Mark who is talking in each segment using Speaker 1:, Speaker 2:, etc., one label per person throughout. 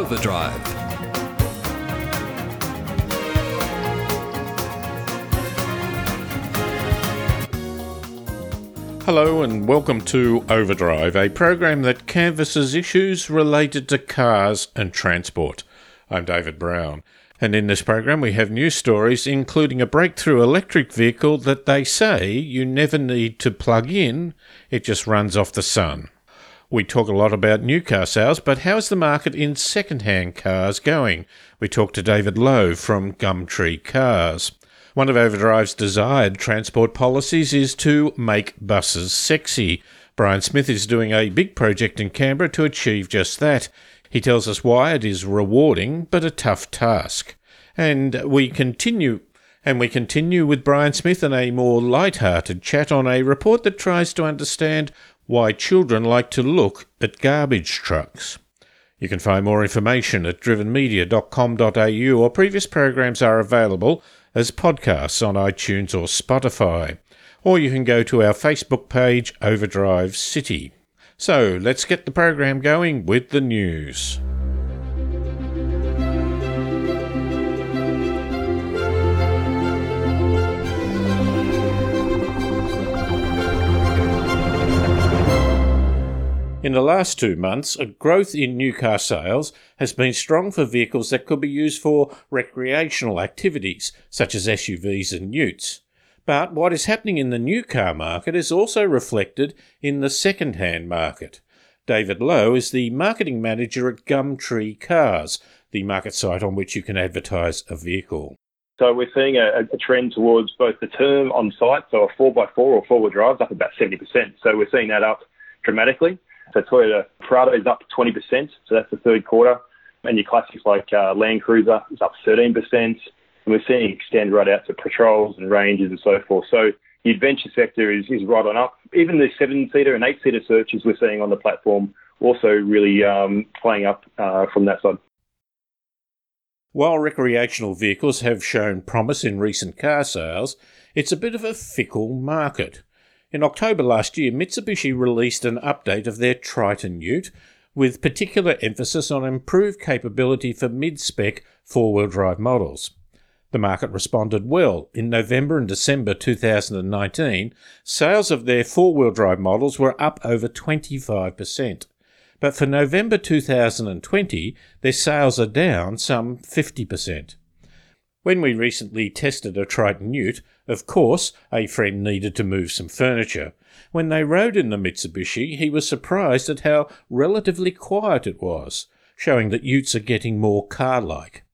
Speaker 1: Overdrive.
Speaker 2: Hello and welcome to Overdrive, a program that canvasses issues related to cars and transport. I'm David Brown, and in this program we have news stories including a breakthrough electric vehicle that they say you never need to plug in, it just runs off the sun. We talk a lot about new car sales, but how's the market in second-hand cars going? We talk to David Lowe from Gumtree Cars. One of Overdrive's desired transport policies is to make buses sexy. Brian Smith is doing a big project in Canberra to achieve just that. He tells us why it is rewarding but a tough task. And we continue and we continue with Brian Smith and a more light-hearted chat on a report that tries to understand why children like to look at garbage trucks. You can find more information at drivenmedia.com.au or previous programs are available as podcasts on iTunes or Spotify. Or you can go to our Facebook page, Overdrive City. So let's get the program going with the news. In the last two months, a growth in new car sales has been strong for vehicles that could be used for recreational activities, such as SUVs and utes. But what is happening in the new car market is also reflected in the second hand market. David Lowe is the marketing manager at Gumtree Cars, the market site on which you can advertise a vehicle.
Speaker 3: So we're seeing a, a, trend towards both the term on site, so a 4x4 or four wheel drive, up about 70%. So we're seeing that up dramatically. So Toyota Prado is up 20%, so that's the third quarter. And your classics like uh, Land Cruiser is up 13%. And we're seeing extend right out to patrols and ranges and so forth. So the adventure sector is, is right on up. Even the seven-seater and eight-seater searches we're seeing on the platform also really um, playing up uh, from that side.
Speaker 2: While recreational vehicles have shown promise in recent car sales, it's a bit of a fickle market. In October last year, Mitsubishi released an update of their Triton Ute with particular emphasis on improved capability for mid spec four wheel drive models. The market responded well. In November and December 2019, sales of their four wheel drive models were up over 25%. But for November 2020, their sales are down some 50%. When we recently tested a Triton Ute, of course, a friend needed to move some furniture. When they rode in the Mitsubishi, he was surprised at how relatively quiet it was, showing that Utes are getting more car-like.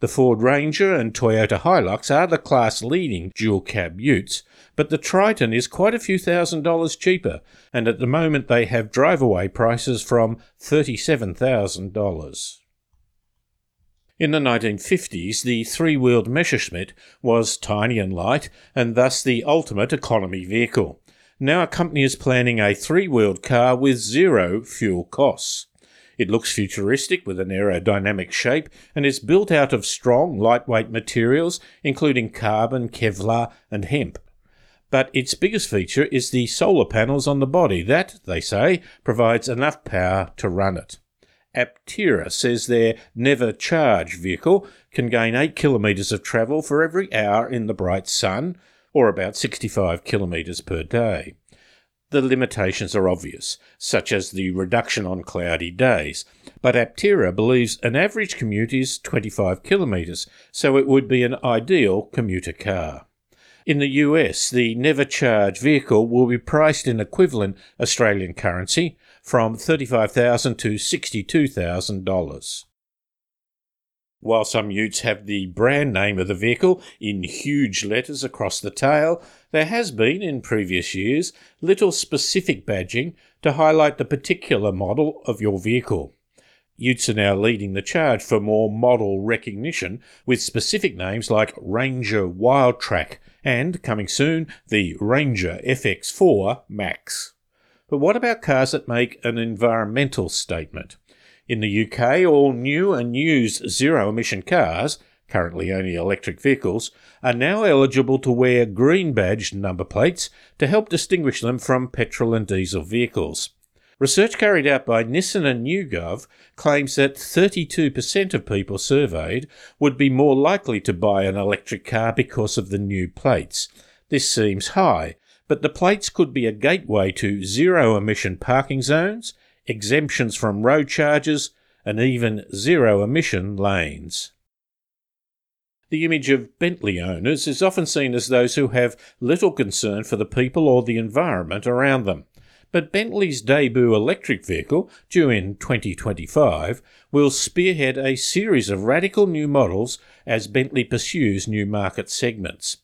Speaker 2: The Ford Ranger and Toyota Hilux are the class leading dual cab utes, but the Triton is quite a few thousand dollars cheaper, and at the moment they have drive away prices from $37,000. In the 1950s, the three wheeled Messerschmitt was tiny and light, and thus the ultimate economy vehicle. Now a company is planning a three wheeled car with zero fuel costs. It looks futuristic with an aerodynamic shape and is built out of strong, lightweight materials, including carbon, Kevlar, and hemp. But its biggest feature is the solar panels on the body that, they say, provides enough power to run it. Aptera says their Never Charge vehicle can gain 8 kilometres of travel for every hour in the bright sun, or about 65 kilometres per day. The limitations are obvious, such as the reduction on cloudy days, but Aptera believes an average commute is 25 kilometres, so it would be an ideal commuter car. In the US, the Never Charge vehicle will be priced in equivalent Australian currency from 35,000 to $62,000. While some utes have the brand name of the vehicle in huge letters across the tail, there has been in previous years little specific badging to highlight the particular model of your vehicle. Utes are now leading the charge for more model recognition with specific names like Ranger Wildtrak and, coming soon, the Ranger FX4 Max. But what about cars that make an environmental statement? In the UK, all new and used zero emission cars, currently only electric vehicles, are now eligible to wear green badged number plates to help distinguish them from petrol and diesel vehicles. Research carried out by Nissan and YouGov claims that 32% of people surveyed would be more likely to buy an electric car because of the new plates. This seems high, but the plates could be a gateway to zero emission parking zones, exemptions from road charges, and even zero emission lanes. The image of Bentley owners is often seen as those who have little concern for the people or the environment around them but Bentley's debut electric vehicle, due in 2025, will spearhead a series of radical new models as Bentley pursues new market segments.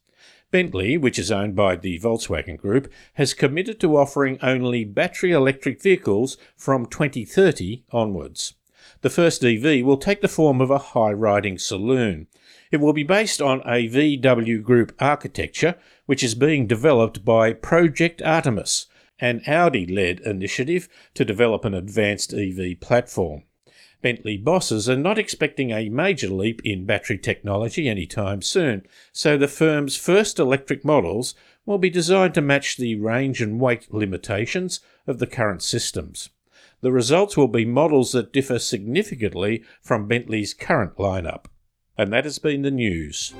Speaker 2: Bentley, which is owned by the Volkswagen Group, has committed to offering only battery electric vehicles from 2030 onwards. The first EV will take the form of a high riding saloon. It will be based on a VW Group architecture, which is being developed by Project Artemis, an Audi led initiative to develop an advanced EV platform. Bentley bosses are not expecting a major leap in battery technology anytime soon, so the firm's first electric models will be designed to match the range and weight limitations of the current systems. The results will be models that differ significantly from Bentley's current lineup. And that has been the news.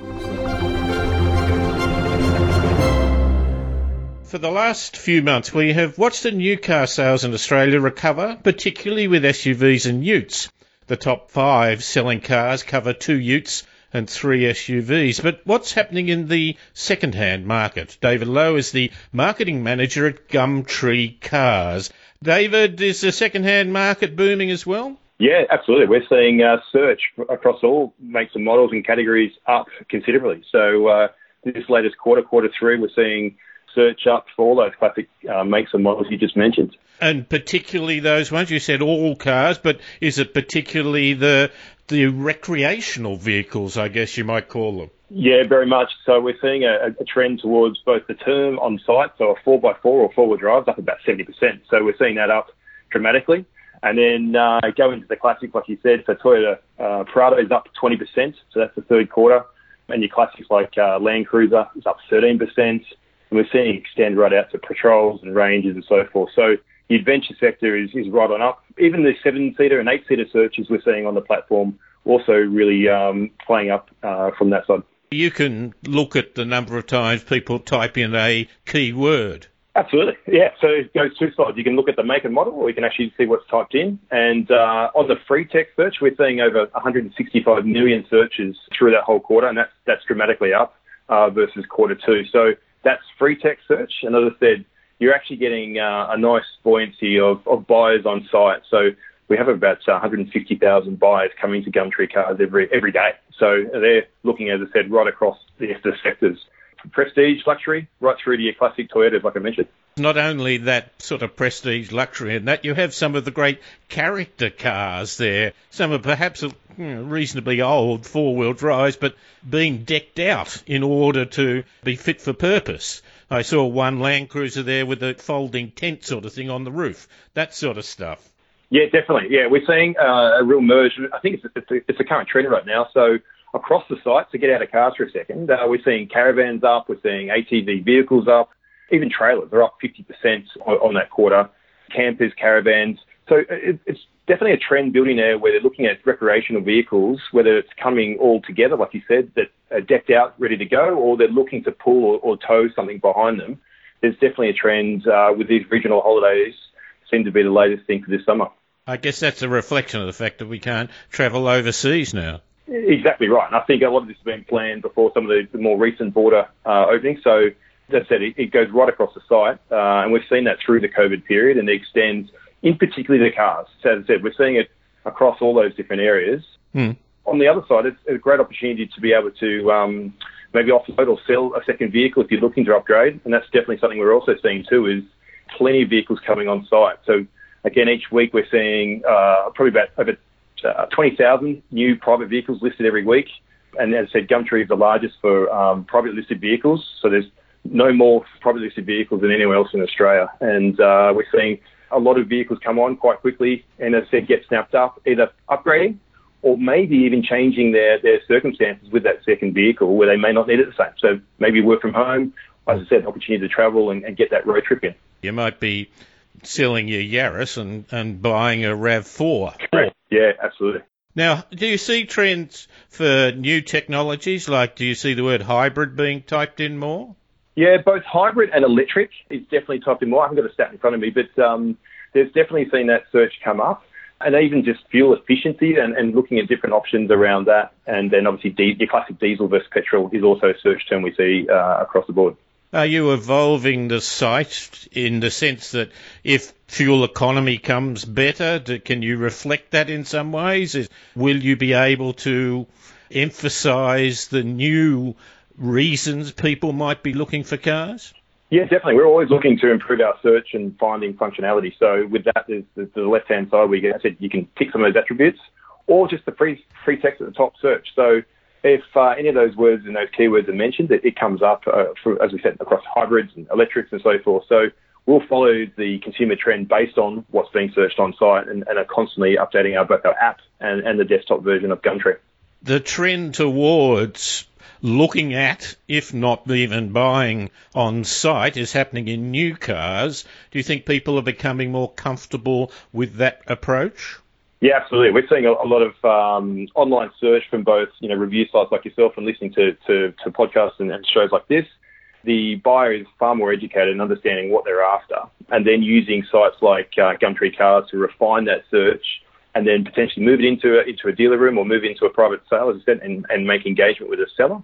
Speaker 2: For the last few months, we have watched the new car sales in Australia recover, particularly with SUVs and utes. The top five selling cars cover two utes and three SUVs. But what's happening in the second-hand market? David Lowe is the marketing manager at Gumtree Cars. David, is the second-hand market booming as well?
Speaker 3: Yeah, absolutely. We're seeing uh, search across all makes and models and categories up considerably. So uh, this latest quarter, quarter three, we're seeing search up for all those classic uh, makes and models you just mentioned.
Speaker 2: And particularly those ones you said all cars, but is it particularly the the recreational vehicles? I guess you might call them.
Speaker 3: Yeah, very much. So we're seeing a, a trend towards both the term on site, so a four x four or four wheel drives, up about seventy percent. So we're seeing that up dramatically. And then uh, go into the classic, like you said, for Toyota uh, Prado is up 20%, so that's the third quarter. And your classics like uh, Land Cruiser is up 13% and we're seeing it extend right out to patrols and ranges and so forth. So the adventure sector is, is right on up. Even the seven seater and eight seater searches we're seeing on the platform also really um, playing up uh, from that side.
Speaker 2: You can look at the number of times people type in a keyword.
Speaker 3: Absolutely, yeah. So it goes two sides. You can look at the make and model, or you can actually see what's typed in. And uh, on the free text search, we're seeing over 165 million searches through that whole quarter, and that's that's dramatically up uh, versus quarter two. So that's free text search. And as I said, you're actually getting uh, a nice buoyancy of, of buyers on site. So we have about uh, 150,000 buyers coming to Gumtree Cars every every day. So they're looking, as I said, right across the, sectors. Prestige, luxury, right through to your classic Toyotas, like I mentioned.
Speaker 2: Not only that sort of prestige luxury and that, you have some of the great character cars there. Some are perhaps reasonably old four wheel drives, but being decked out in order to be fit for purpose. I saw one Land Cruiser there with a folding tent sort of thing on the roof, that sort of stuff.
Speaker 3: Yeah, definitely. Yeah, we're seeing uh, a real merge. I think it's, it's, a, it's a current trend right now. So across the site, to get out of cars for a second, uh, we're seeing caravans up, we're seeing ATV vehicles up, even trailers are up 50% on, on that quarter, campers, caravans. So it, it's definitely a trend building there where they're looking at recreational vehicles, whether it's coming all together, like you said, that are decked out, ready to go, or they're looking to pull or, or tow something behind them. There's definitely a trend uh, with these regional holidays seem to be the latest thing for this summer.
Speaker 2: I guess that's a reflection of the fact that we can't travel overseas now.
Speaker 3: Exactly right. And I think a lot of this has been planned before some of the, the more recent border uh, openings. So, as I said, it, it, goes right across the site. Uh, and we've seen that through the COVID period and it extends in particularly the cars. So as I said, we're seeing it across all those different areas.
Speaker 2: Mm.
Speaker 3: On the other side, it's a great opportunity to be able to um, maybe offload or sell a second vehicle if you're looking to upgrade. And that's definitely something we're also seeing too is plenty of vehicles coming on site. So again, each week we're seeing uh, probably about over uh, 20,000 new private vehicles listed every week. And as I said, Gumtree is the largest for um, private listed vehicles. So there's no more private listed vehicles than anywhere else in Australia. And uh, we're seeing a lot of vehicles come on quite quickly and, as I said, get snapped up, either upgrading or maybe even changing their, their circumstances with that second vehicle where they may not need it the same. So maybe work from home, as I said, opportunity to travel and, and get that road trip in.
Speaker 2: You might be selling your Yaris and, and buying a RAV4.
Speaker 3: Correct. Yeah, absolutely.
Speaker 2: Now, do you see trends for new technologies? Like, do you see the word hybrid being typed in more?
Speaker 3: Yeah, both hybrid and electric is definitely typed in more. I haven't got a stat in front of me, but um, there's definitely seen that search come up. And even just fuel efficiency and, and looking at different options around that. And then obviously di- your classic diesel versus petrol is also a search term we see uh, across the board.
Speaker 2: Are you evolving the site in the sense that if fuel economy comes better, can you reflect that in some ways? Will you be able to emphasise the new reasons people might be looking for cars?
Speaker 3: Yeah, definitely. We're always looking to improve our search and finding functionality. So with that, there's the, the left-hand side where you, said you can tick some of those attributes, or just the free free text at the top search. So if uh, any of those words and those keywords are mentioned, it, it comes up, uh, for, as we said, across hybrids and electrics and so forth. So we'll follow the consumer trend based on what's being searched on site and, and are constantly updating our, both our app and, and the desktop version of Gumtree.
Speaker 2: The trend towards looking at, if not even buying on site, is happening in new cars. Do you think people are becoming more comfortable with that approach?
Speaker 3: Yeah, absolutely. We're seeing a, a lot of um, online search from both, you know, review sites like yourself and listening to, to, to podcasts and, and shows like this. The buyer is far more educated in understanding what they're after, and then using sites like uh, Gumtree Cars to refine that search, and then potentially move it into a, into a dealer room or move into a private sale, as I said, and, and make engagement with a seller.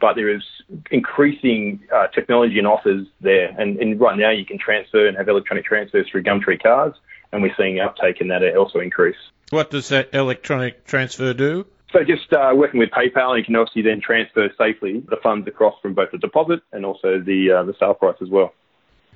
Speaker 3: But there is increasing uh, technology and offers there, and, and right now you can transfer and have electronic transfers through Gumtree Cars and we're seeing uptake in that also increase.
Speaker 2: What does that electronic transfer do?
Speaker 3: So just uh, working with PayPal, you can obviously then transfer safely the funds across from both the deposit and also the uh, the sale price as well.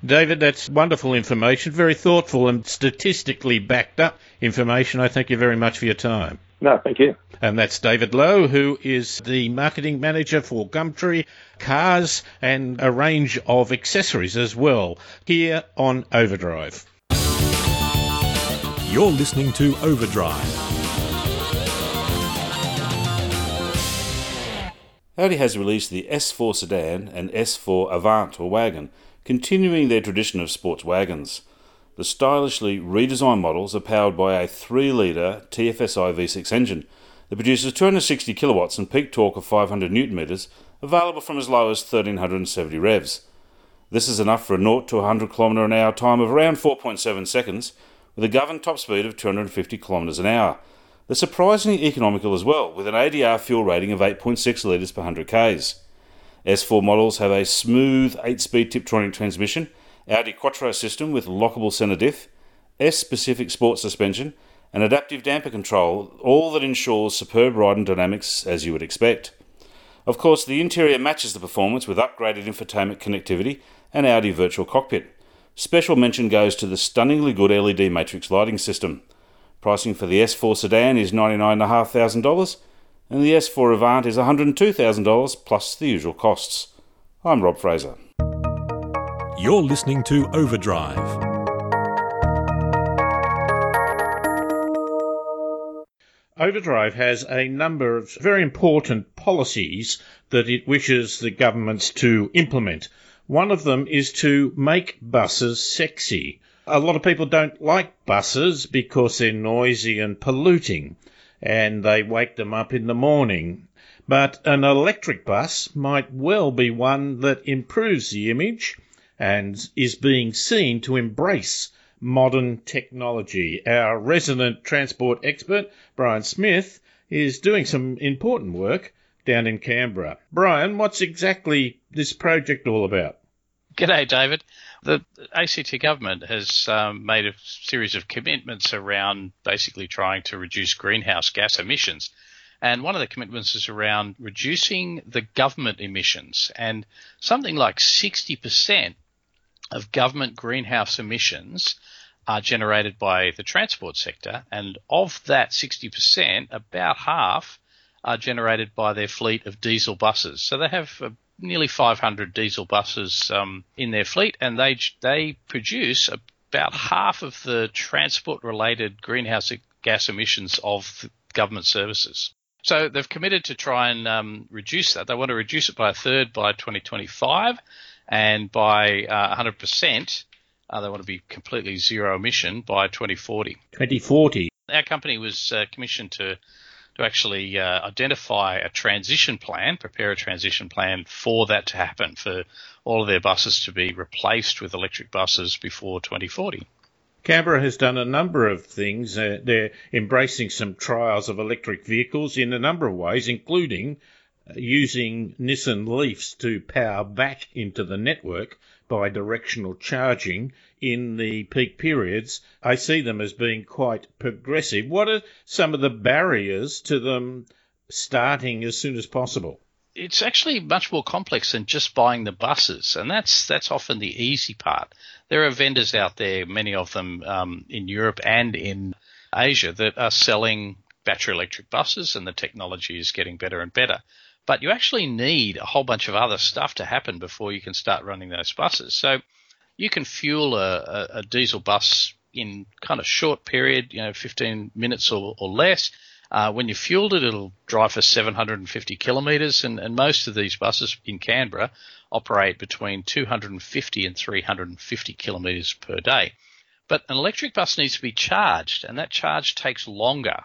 Speaker 2: David, that's wonderful information, very thoughtful and statistically backed up information. I thank you very much for your time.
Speaker 3: No, thank you.
Speaker 2: And that's David Lowe, who is the marketing manager for Gumtree, cars, and a range of accessories as well, here on Overdrive.
Speaker 1: You're listening to Overdrive.
Speaker 4: Audi has released the S4 sedan and S4 Avant or wagon, continuing their tradition of sports wagons. The stylishly redesigned models are powered by a 3 litre TFSI V6 engine that produces 260 kilowatts and peak torque of 500 newton meters, available from as low as 1370 revs. This is enough for a 0 to 100 km an hour time of around 4.7 seconds with a governed top speed of 250 km an hour. They're surprisingly economical as well, with an ADR fuel rating of 8.6 litres per 100 k's. S4 models have a smooth 8-speed Tiptronic transmission, Audi Quattro system with lockable centre diff, S-specific sport suspension, and adaptive damper control, all that ensures superb ride and dynamics as you would expect. Of course, the interior matches the performance with upgraded infotainment connectivity and Audi Virtual Cockpit. Special mention goes to the stunningly good LED matrix lighting system. Pricing for the S4 sedan is $99,500 and the S4 Avant is $102,000 plus the usual costs. I'm Rob Fraser.
Speaker 1: You're listening to Overdrive.
Speaker 2: Overdrive has a number of very important policies that it wishes the governments to implement. One of them is to make buses sexy. A lot of people don't like buses because they're noisy and polluting and they wake them up in the morning. But an electric bus might well be one that improves the image and is being seen to embrace modern technology. Our resident transport expert, Brian Smith, is doing some important work down in Canberra. Brian, what's exactly this project all about?
Speaker 5: G'day, David. The ACT government has um, made a series of commitments around basically trying to reduce greenhouse gas emissions. And one of the commitments is around reducing the government emissions. And something like 60% of government greenhouse emissions are generated by the transport sector. And of that 60%, about half are generated by their fleet of diesel buses. So they have a nearly 500 diesel buses um, in their fleet, and they they produce about half of the transport-related greenhouse gas emissions of government services. So they've committed to try and um, reduce that. They want to reduce it by a third by 2025, and by uh, 100% Uh, they want to be completely zero emission by 2040.
Speaker 2: 2040.
Speaker 5: Our company was uh, commissioned to to actually uh, identify a transition plan, prepare a transition plan for that to happen, for all of their buses to be replaced with electric buses before 2040.
Speaker 2: Canberra has done a number of things. Uh, they're embracing some trials of electric vehicles in a number of ways, including uh, using Nissan Leafs to power back into the network bidirectional charging in the peak periods, I see them as being quite progressive. What are some of the barriers to them starting as soon as possible?
Speaker 5: It's actually much more complex than just buying the buses, and that's that's often the easy part. There are vendors out there, many of them um, in Europe and in Asia, that are selling battery electric buses, and the technology is getting better and better. But you actually need a whole bunch of other stuff to happen before you can start running those buses. So you can fuel a, a, diesel bus in kind of short period, you know, 15 minutes or, or less. Uh, when you fueled it, it'll drive for 750 kilometres, and, and most of these buses in Canberra operate between 250 and 350 kilometres per day. But an electric bus needs to be charged, and that charge takes longer.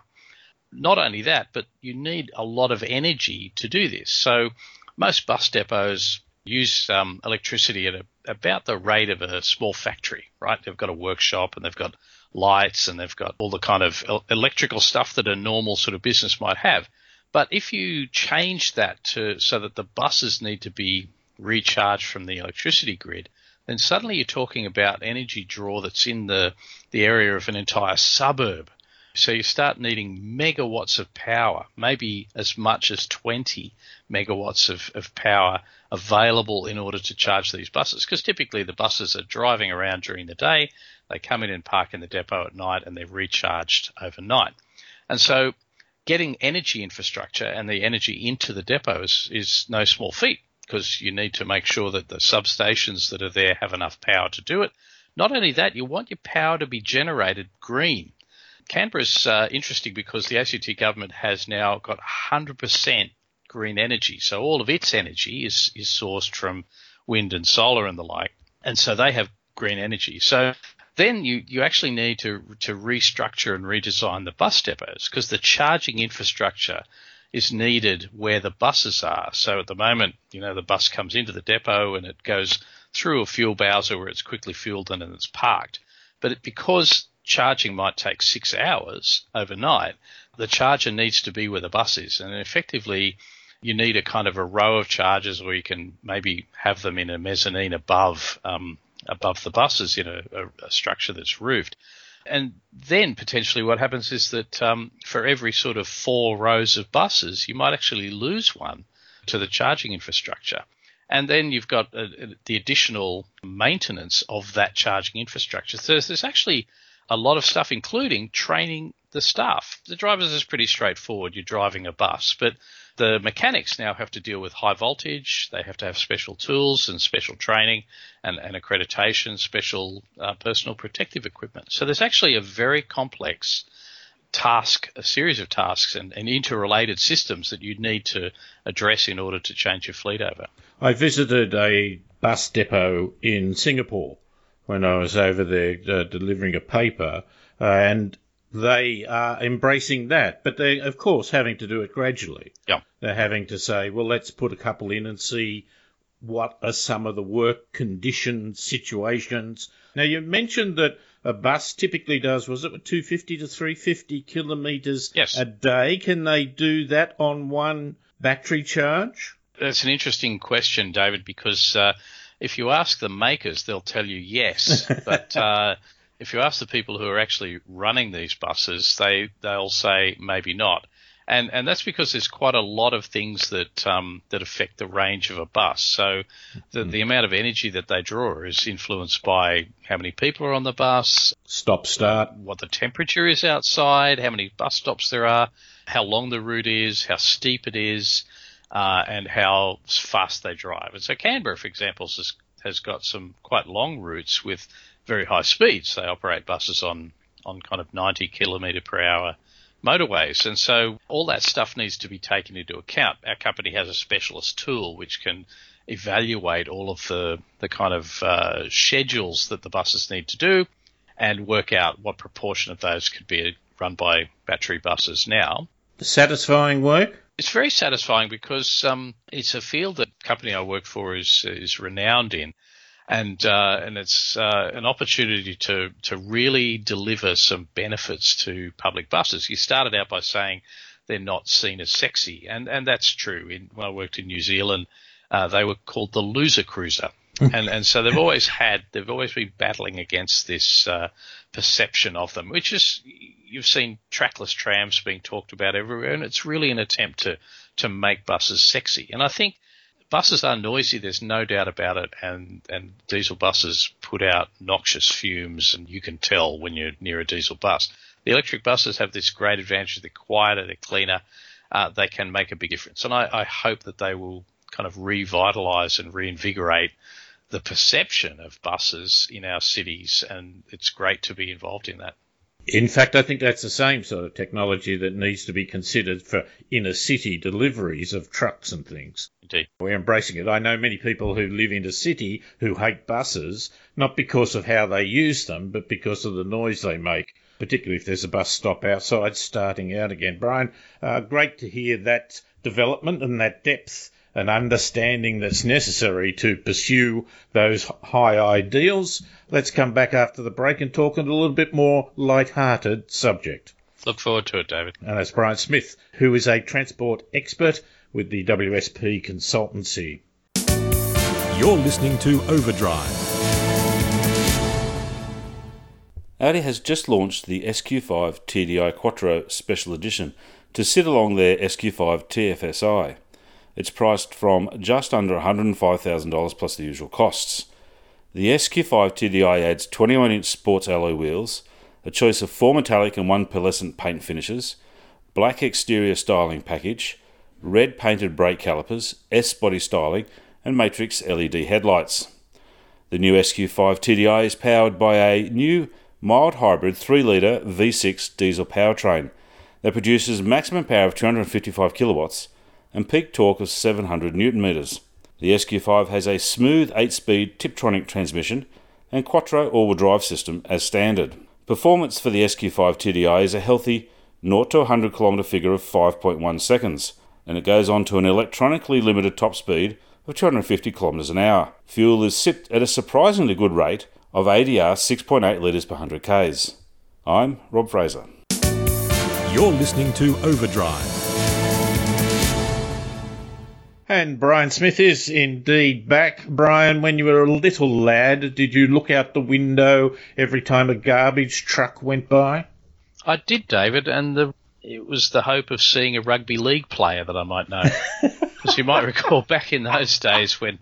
Speaker 5: Not only that, but you need a lot of energy to do this. So most bus depots use um, electricity at a, about the rate of a small factory, right? They've got a workshop and they've got lights and they've got all the kind of electrical stuff that a normal sort of business might have. But if you change that to so that the buses need to be recharged from the electricity grid, then suddenly you're talking about energy draw that's in the, the area of an entire suburb. So you start needing megawatts of power, maybe as much as 20 megawatts of, of power available in order to charge these buses. Because typically the buses are driving around during the day, they come in and park in the depot at night, and they're recharged overnight. And so getting energy infrastructure and the energy into the depots is no small feat because you need to make sure that the substations that are there have enough power to do it. Not only that, you want your power to be generated green. Canberra's uh, interesting because the ACT government has now got 100% green energy. So all of its energy is, is sourced from wind and solar and the like. And so they have green energy. So then you, you actually need to, to restructure and redesign the bus depots because the charging infrastructure is needed where the buses are. So at the moment, you know, the bus comes into the depot and it goes through a fuel bowser where it's quickly fueled and then it's parked. But because charging might take six hours overnight, the charger needs to be where the bus is. And effectively, you need a kind of a row of chargers where you can maybe have them in a mezzanine above um, above the buses in a, a, a, structure that's roofed. And then potentially what happens is that um, for every sort of four rows of buses, you might actually lose one to the charging infrastructure. And then you've got uh, the additional maintenance of that charging infrastructure. So there's actually a lot of stuff, including training the staff. The drivers is pretty straightforward. You're driving a bus, but the mechanics now have to deal with high voltage. They have to have special tools and special training and, and accreditation, special uh, personal protective equipment. So there's actually a very complex task, a series of tasks and, and interrelated systems that you need to address in order to change your fleet over.
Speaker 2: I visited a bus depot in Singapore when I was over there uh, delivering a paper, uh, and they are embracing that. But they're, of course, having to do it gradually.
Speaker 5: Yeah.
Speaker 2: They're having to say, well, let's put a couple in and see what are some of the work conditions, situations. Now, you mentioned that a bus typically does, was it 250 to 350 kilometres
Speaker 5: yes.
Speaker 2: a day? Can they do that on one battery charge?
Speaker 5: That's an interesting question, David, because uh, if you ask the makers, they'll tell you yes. but uh, if you ask the people who are actually running these buses, they they'll say maybe not. And and that's because there's quite a lot of things that um, that affect the range of a bus. So the, the amount of energy that they draw is influenced by how many people are on the bus,
Speaker 2: stop start,
Speaker 5: what the temperature is outside, how many bus stops there are, how long the route is, how steep it is uh, and how fast they drive. And so Canberra, for example, has, has got some quite long routes with very high speeds. They operate buses on, on kind of 90 kilometre per hour motorways. And so all that stuff needs to be taken into account. Our company has a specialist tool which can evaluate all of the, the kind of uh, schedules that the buses need to do and work out what proportion of those could be run by battery buses now.
Speaker 2: Satisfying work?
Speaker 5: It's very satisfying because um, it's a field that the company I work for is is renowned in, and uh, and it's uh, an opportunity to to really deliver some benefits to public buses. You started out by saying they're not seen as sexy, and and that's true. In, when I worked in New Zealand, uh, they were called the loser cruiser. and and so they've always had they've always been battling against this uh, perception of them, which is you've seen trackless trams being talked about everywhere, and it's really an attempt to to make buses sexy. And I think buses are noisy. There's no doubt about it, and and diesel buses put out noxious fumes, and you can tell when you're near a diesel bus. The electric buses have this great advantage: they're quieter, they're cleaner, uh, they can make a big difference. And I, I hope that they will kind of revitalise and reinvigorate the perception of buses in our cities, and it's great to be involved in that.
Speaker 2: In fact, I think that's the same sort of technology that needs to be considered for inner city deliveries of trucks and things.
Speaker 5: Indeed.
Speaker 2: We're embracing it. I know many people who live in the city who hate buses, not because of how they use them, but because of the noise they make, particularly if there's a bus stop outside starting out again. Brian, uh, great to hear that development and that depth an understanding that's necessary to pursue those high ideals. Let's come back after the break and talk on a little bit more light-hearted subject.
Speaker 5: Look forward to it, David.
Speaker 2: And that's Brian Smith, who is a transport expert with the WSP Consultancy.
Speaker 1: You're listening to Overdrive.
Speaker 4: Audi has just launched the SQ5 TDI Quattro Special Edition to sit along their SQ5 TFSI. It's priced from just under $105,000 plus the usual costs. The SQ5 TDI adds 21 inch sports alloy wheels, a choice of four metallic and one pearlescent paint finishes, black exterior styling package, red painted brake calipers, S body styling, and matrix LED headlights. The new SQ5 TDI is powered by a new mild hybrid 3 litre V6 diesel powertrain that produces maximum power of 255 kilowatts and peak torque of 700 newton meters. The SQ5 has a smooth 8-speed Tiptronic transmission and Quattro all-wheel drive system as standard. Performance for the SQ5 TDI is a healthy 0 to 100 km figure of 5.1 seconds, and it goes on to an electronically limited top speed of 250 km an hour. Fuel is sipped at a surprisingly good rate of ADR 6.8 litres per 100 k's. I'm Rob Fraser.
Speaker 1: You're listening to Overdrive.
Speaker 2: And Brian Smith is indeed back. Brian, when you were a little lad, did you look out the window every time a garbage truck went by?
Speaker 5: I did, David, and the, it was the hope of seeing a rugby league player that I might know. Because you might recall back in those days when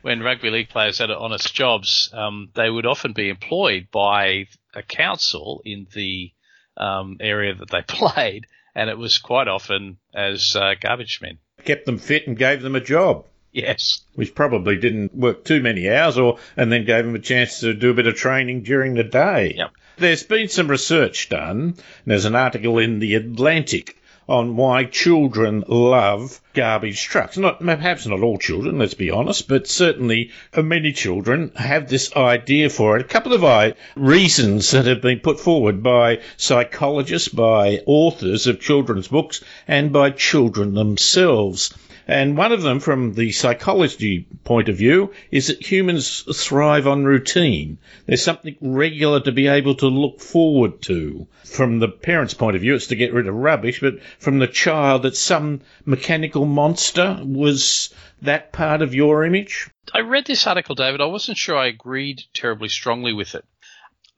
Speaker 5: when rugby league players had honest jobs, um, they would often be employed by a council in the um, area that they played, and it was quite often as uh, garbage men
Speaker 2: kept them fit and gave them a job.
Speaker 5: Yes.
Speaker 2: Which probably didn't work too many hours or and then gave them a chance to do a bit of training during the day.
Speaker 5: Yep.
Speaker 2: There's been some research done. There's an article in the Atlantic on why children love garbage trucks. Not perhaps not all children, let's be honest, but certainly many children have this idea for it. A couple of reasons that have been put forward by psychologists, by authors of children's books, and by children themselves. And one of them, from the psychology point of view, is that humans thrive on routine. There's something regular to be able to look forward to. From the parent's point of view, it's to get rid of rubbish, but from the child, it's some mechanical monster. Was that part of your image?
Speaker 5: I read this article, David. I wasn't sure I agreed terribly strongly with it.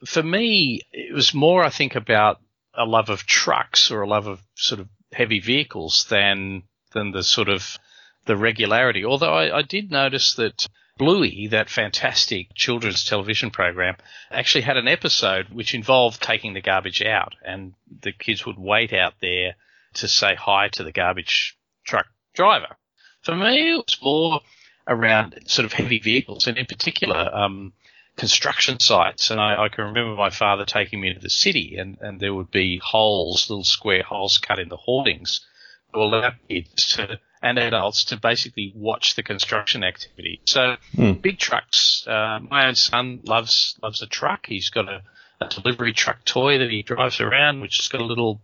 Speaker 5: For me, it was more, I think, about a love of trucks or a love of sort of heavy vehicles than than the sort of the regularity. Although I, I did notice that Bluey, that fantastic children's television program, actually had an episode which involved taking the garbage out, and the kids would wait out there to say hi to the garbage truck driver. For me, it was more around sort of heavy vehicles, and in particular, um, construction sites. And I, I, can remember my father taking me to the city, and, and there would be holes, little square holes cut in the hoardings to allow kids to and adults to basically watch the construction activity. So big trucks. Uh, my own son loves loves a truck. He's got a, a delivery truck toy that he drives around, which has got a little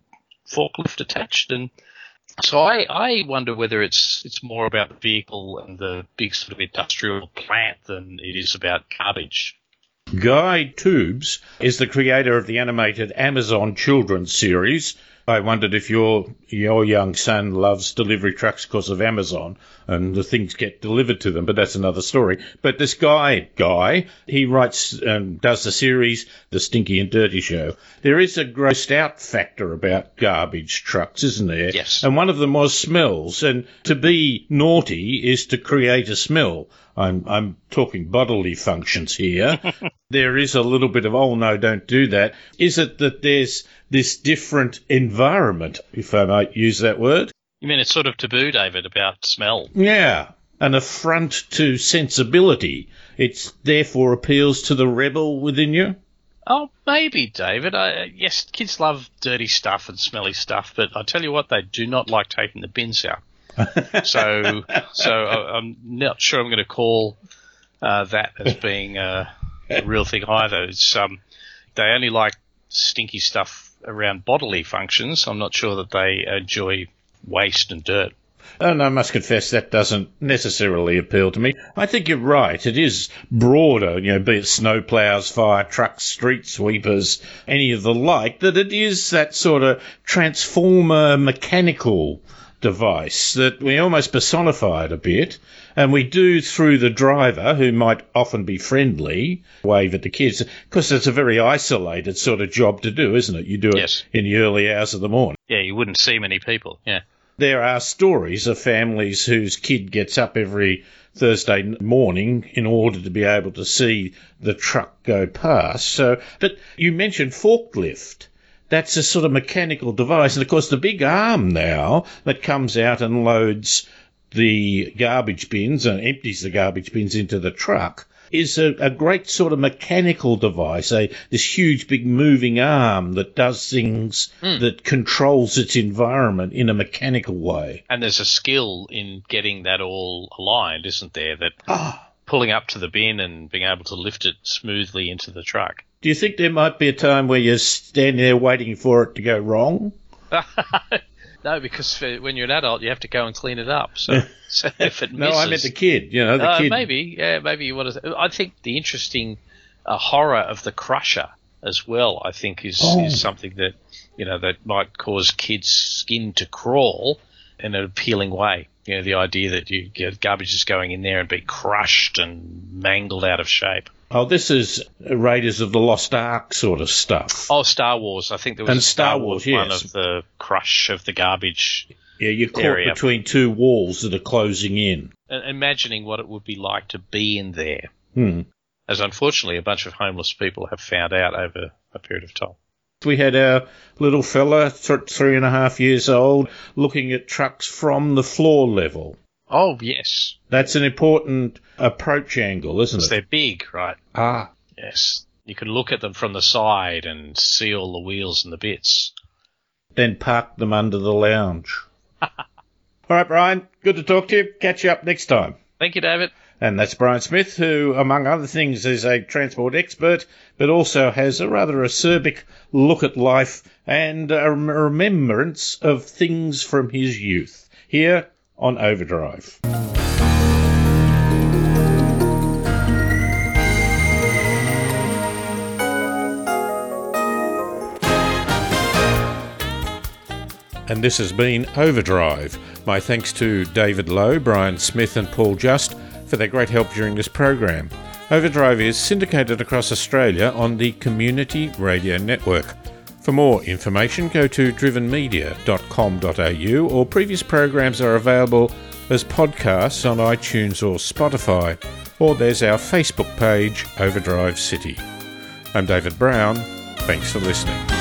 Speaker 5: forklift attached, and so I, I wonder whether it's it's more about the vehicle and the big sort of industrial plant than it is about garbage.
Speaker 2: Guy Toubes is the creator of the animated Amazon children's series. I wondered if your your young son loves delivery trucks because of Amazon and the things get delivered to them, but that's another story. But this guy, guy, he writes and does the series, The Stinky and Dirty Show. There is a grossed out factor about garbage trucks, isn't there?
Speaker 5: Yes.
Speaker 2: And one of them was smells. And to be naughty is to create a smell. I'm, I'm talking bodily functions here. there is a little bit of, oh no, don't do that. Is it that there's this different environment, if I might use that word?
Speaker 5: You mean it's sort of taboo, David, about smell?
Speaker 2: Yeah. An affront to sensibility. It therefore appeals to the rebel within you?
Speaker 5: Oh, maybe, David. I, yes, kids love dirty stuff and smelly stuff, but I tell you what, they do not like taking the bins out. so, so I- I'm not sure I'm going to call uh, that as being uh, a real thing either. It's um, they only like stinky stuff around bodily functions. I'm not sure that they enjoy waste and dirt.
Speaker 2: And I must confess that doesn't necessarily appeal to me. I think you're right. It is broader, you know, be it snow plows, fire trucks, street sweepers, any of the like, that it is that sort of transformer mechanical device that we almost personify it a bit. And we do through the driver, who might often be friendly, wave at the kids, because it's a very isolated sort of job to do, isn't it? You do it
Speaker 5: Yes.
Speaker 2: in the early hours of the morning.
Speaker 5: Yeah, you wouldn't see many people. Yeah.
Speaker 2: There are stories of families whose kid gets up every Thursday morning in order to be able to see the truck go past. So, but you mentioned forklift. That's a sort of mechanical device, and of course the big arm now that comes out and loads the garbage bins and empties the garbage bins into the truck is a, a great sort of mechanical device, a this huge big moving arm that does things that controls its environment in a mechanical way.
Speaker 5: And there's a skill in getting that all aligned, isn't there? That
Speaker 2: Ah.
Speaker 5: pulling up to the bin and being able to lift it smoothly into the truck.
Speaker 2: Do you think there might be a time where you're standing there waiting for it to go wrong?
Speaker 5: no, because for, when you're an adult, you have to go and clean it up. So, so if it misses, No,
Speaker 2: I meant the kid. You know, the
Speaker 5: uh,
Speaker 2: kid.
Speaker 5: maybe, yeah, maybe you want to. I think the interesting uh, horror of the crusher as well. I think is
Speaker 2: Oh.
Speaker 5: is something that you know that might cause kids' skin to crawl in an appealing way. You know, the idea that you get garbage is going in there and be crushed and mangled out of shape.
Speaker 2: Oh, this is Raiders of the Lost Ark sort of stuff.
Speaker 5: Oh, Star Wars! I think there was
Speaker 2: And
Speaker 5: a Star,
Speaker 2: Star
Speaker 5: Wars,
Speaker 2: Wars,
Speaker 5: one
Speaker 2: yes.
Speaker 5: of the crush of the garbage.
Speaker 2: Yeah, you're caught
Speaker 5: area.
Speaker 2: between two walls that are closing in.
Speaker 5: Imagining what it would be like to be in there,
Speaker 2: Hmm.
Speaker 5: as unfortunately a bunch of homeless people have found out over a period of time.
Speaker 2: We had our little fella, th- three and a half years old, looking at trucks from the floor level.
Speaker 5: Oh yes,
Speaker 2: That's an important approach angle, isn't it?
Speaker 5: because they're big, right?
Speaker 2: Ah.
Speaker 5: Yes, you can look at them from the side and see all the wheels and the bits.
Speaker 2: Then park them under the lounge. All right, Brian, good to talk to you. Catch you up next time.
Speaker 5: Thank you, David.
Speaker 2: And that's Brian Smith, who, among other things, is a transport expert, but also has a rather acerbic look at life and a remembrance of things from his youth. Here on Overdrive. And this has been Overdrive. My thanks to David Lowe, Brian Smith, and Paul Just for their great help during this program. Overdrive is syndicated across Australia on the Community Radio Network. For more information, go to drivenmedia.com.au or previous programs are available as podcasts on iTunes or Spotify, or there's our Facebook page, Overdrive City. I'm David Brown. Thanks for listening.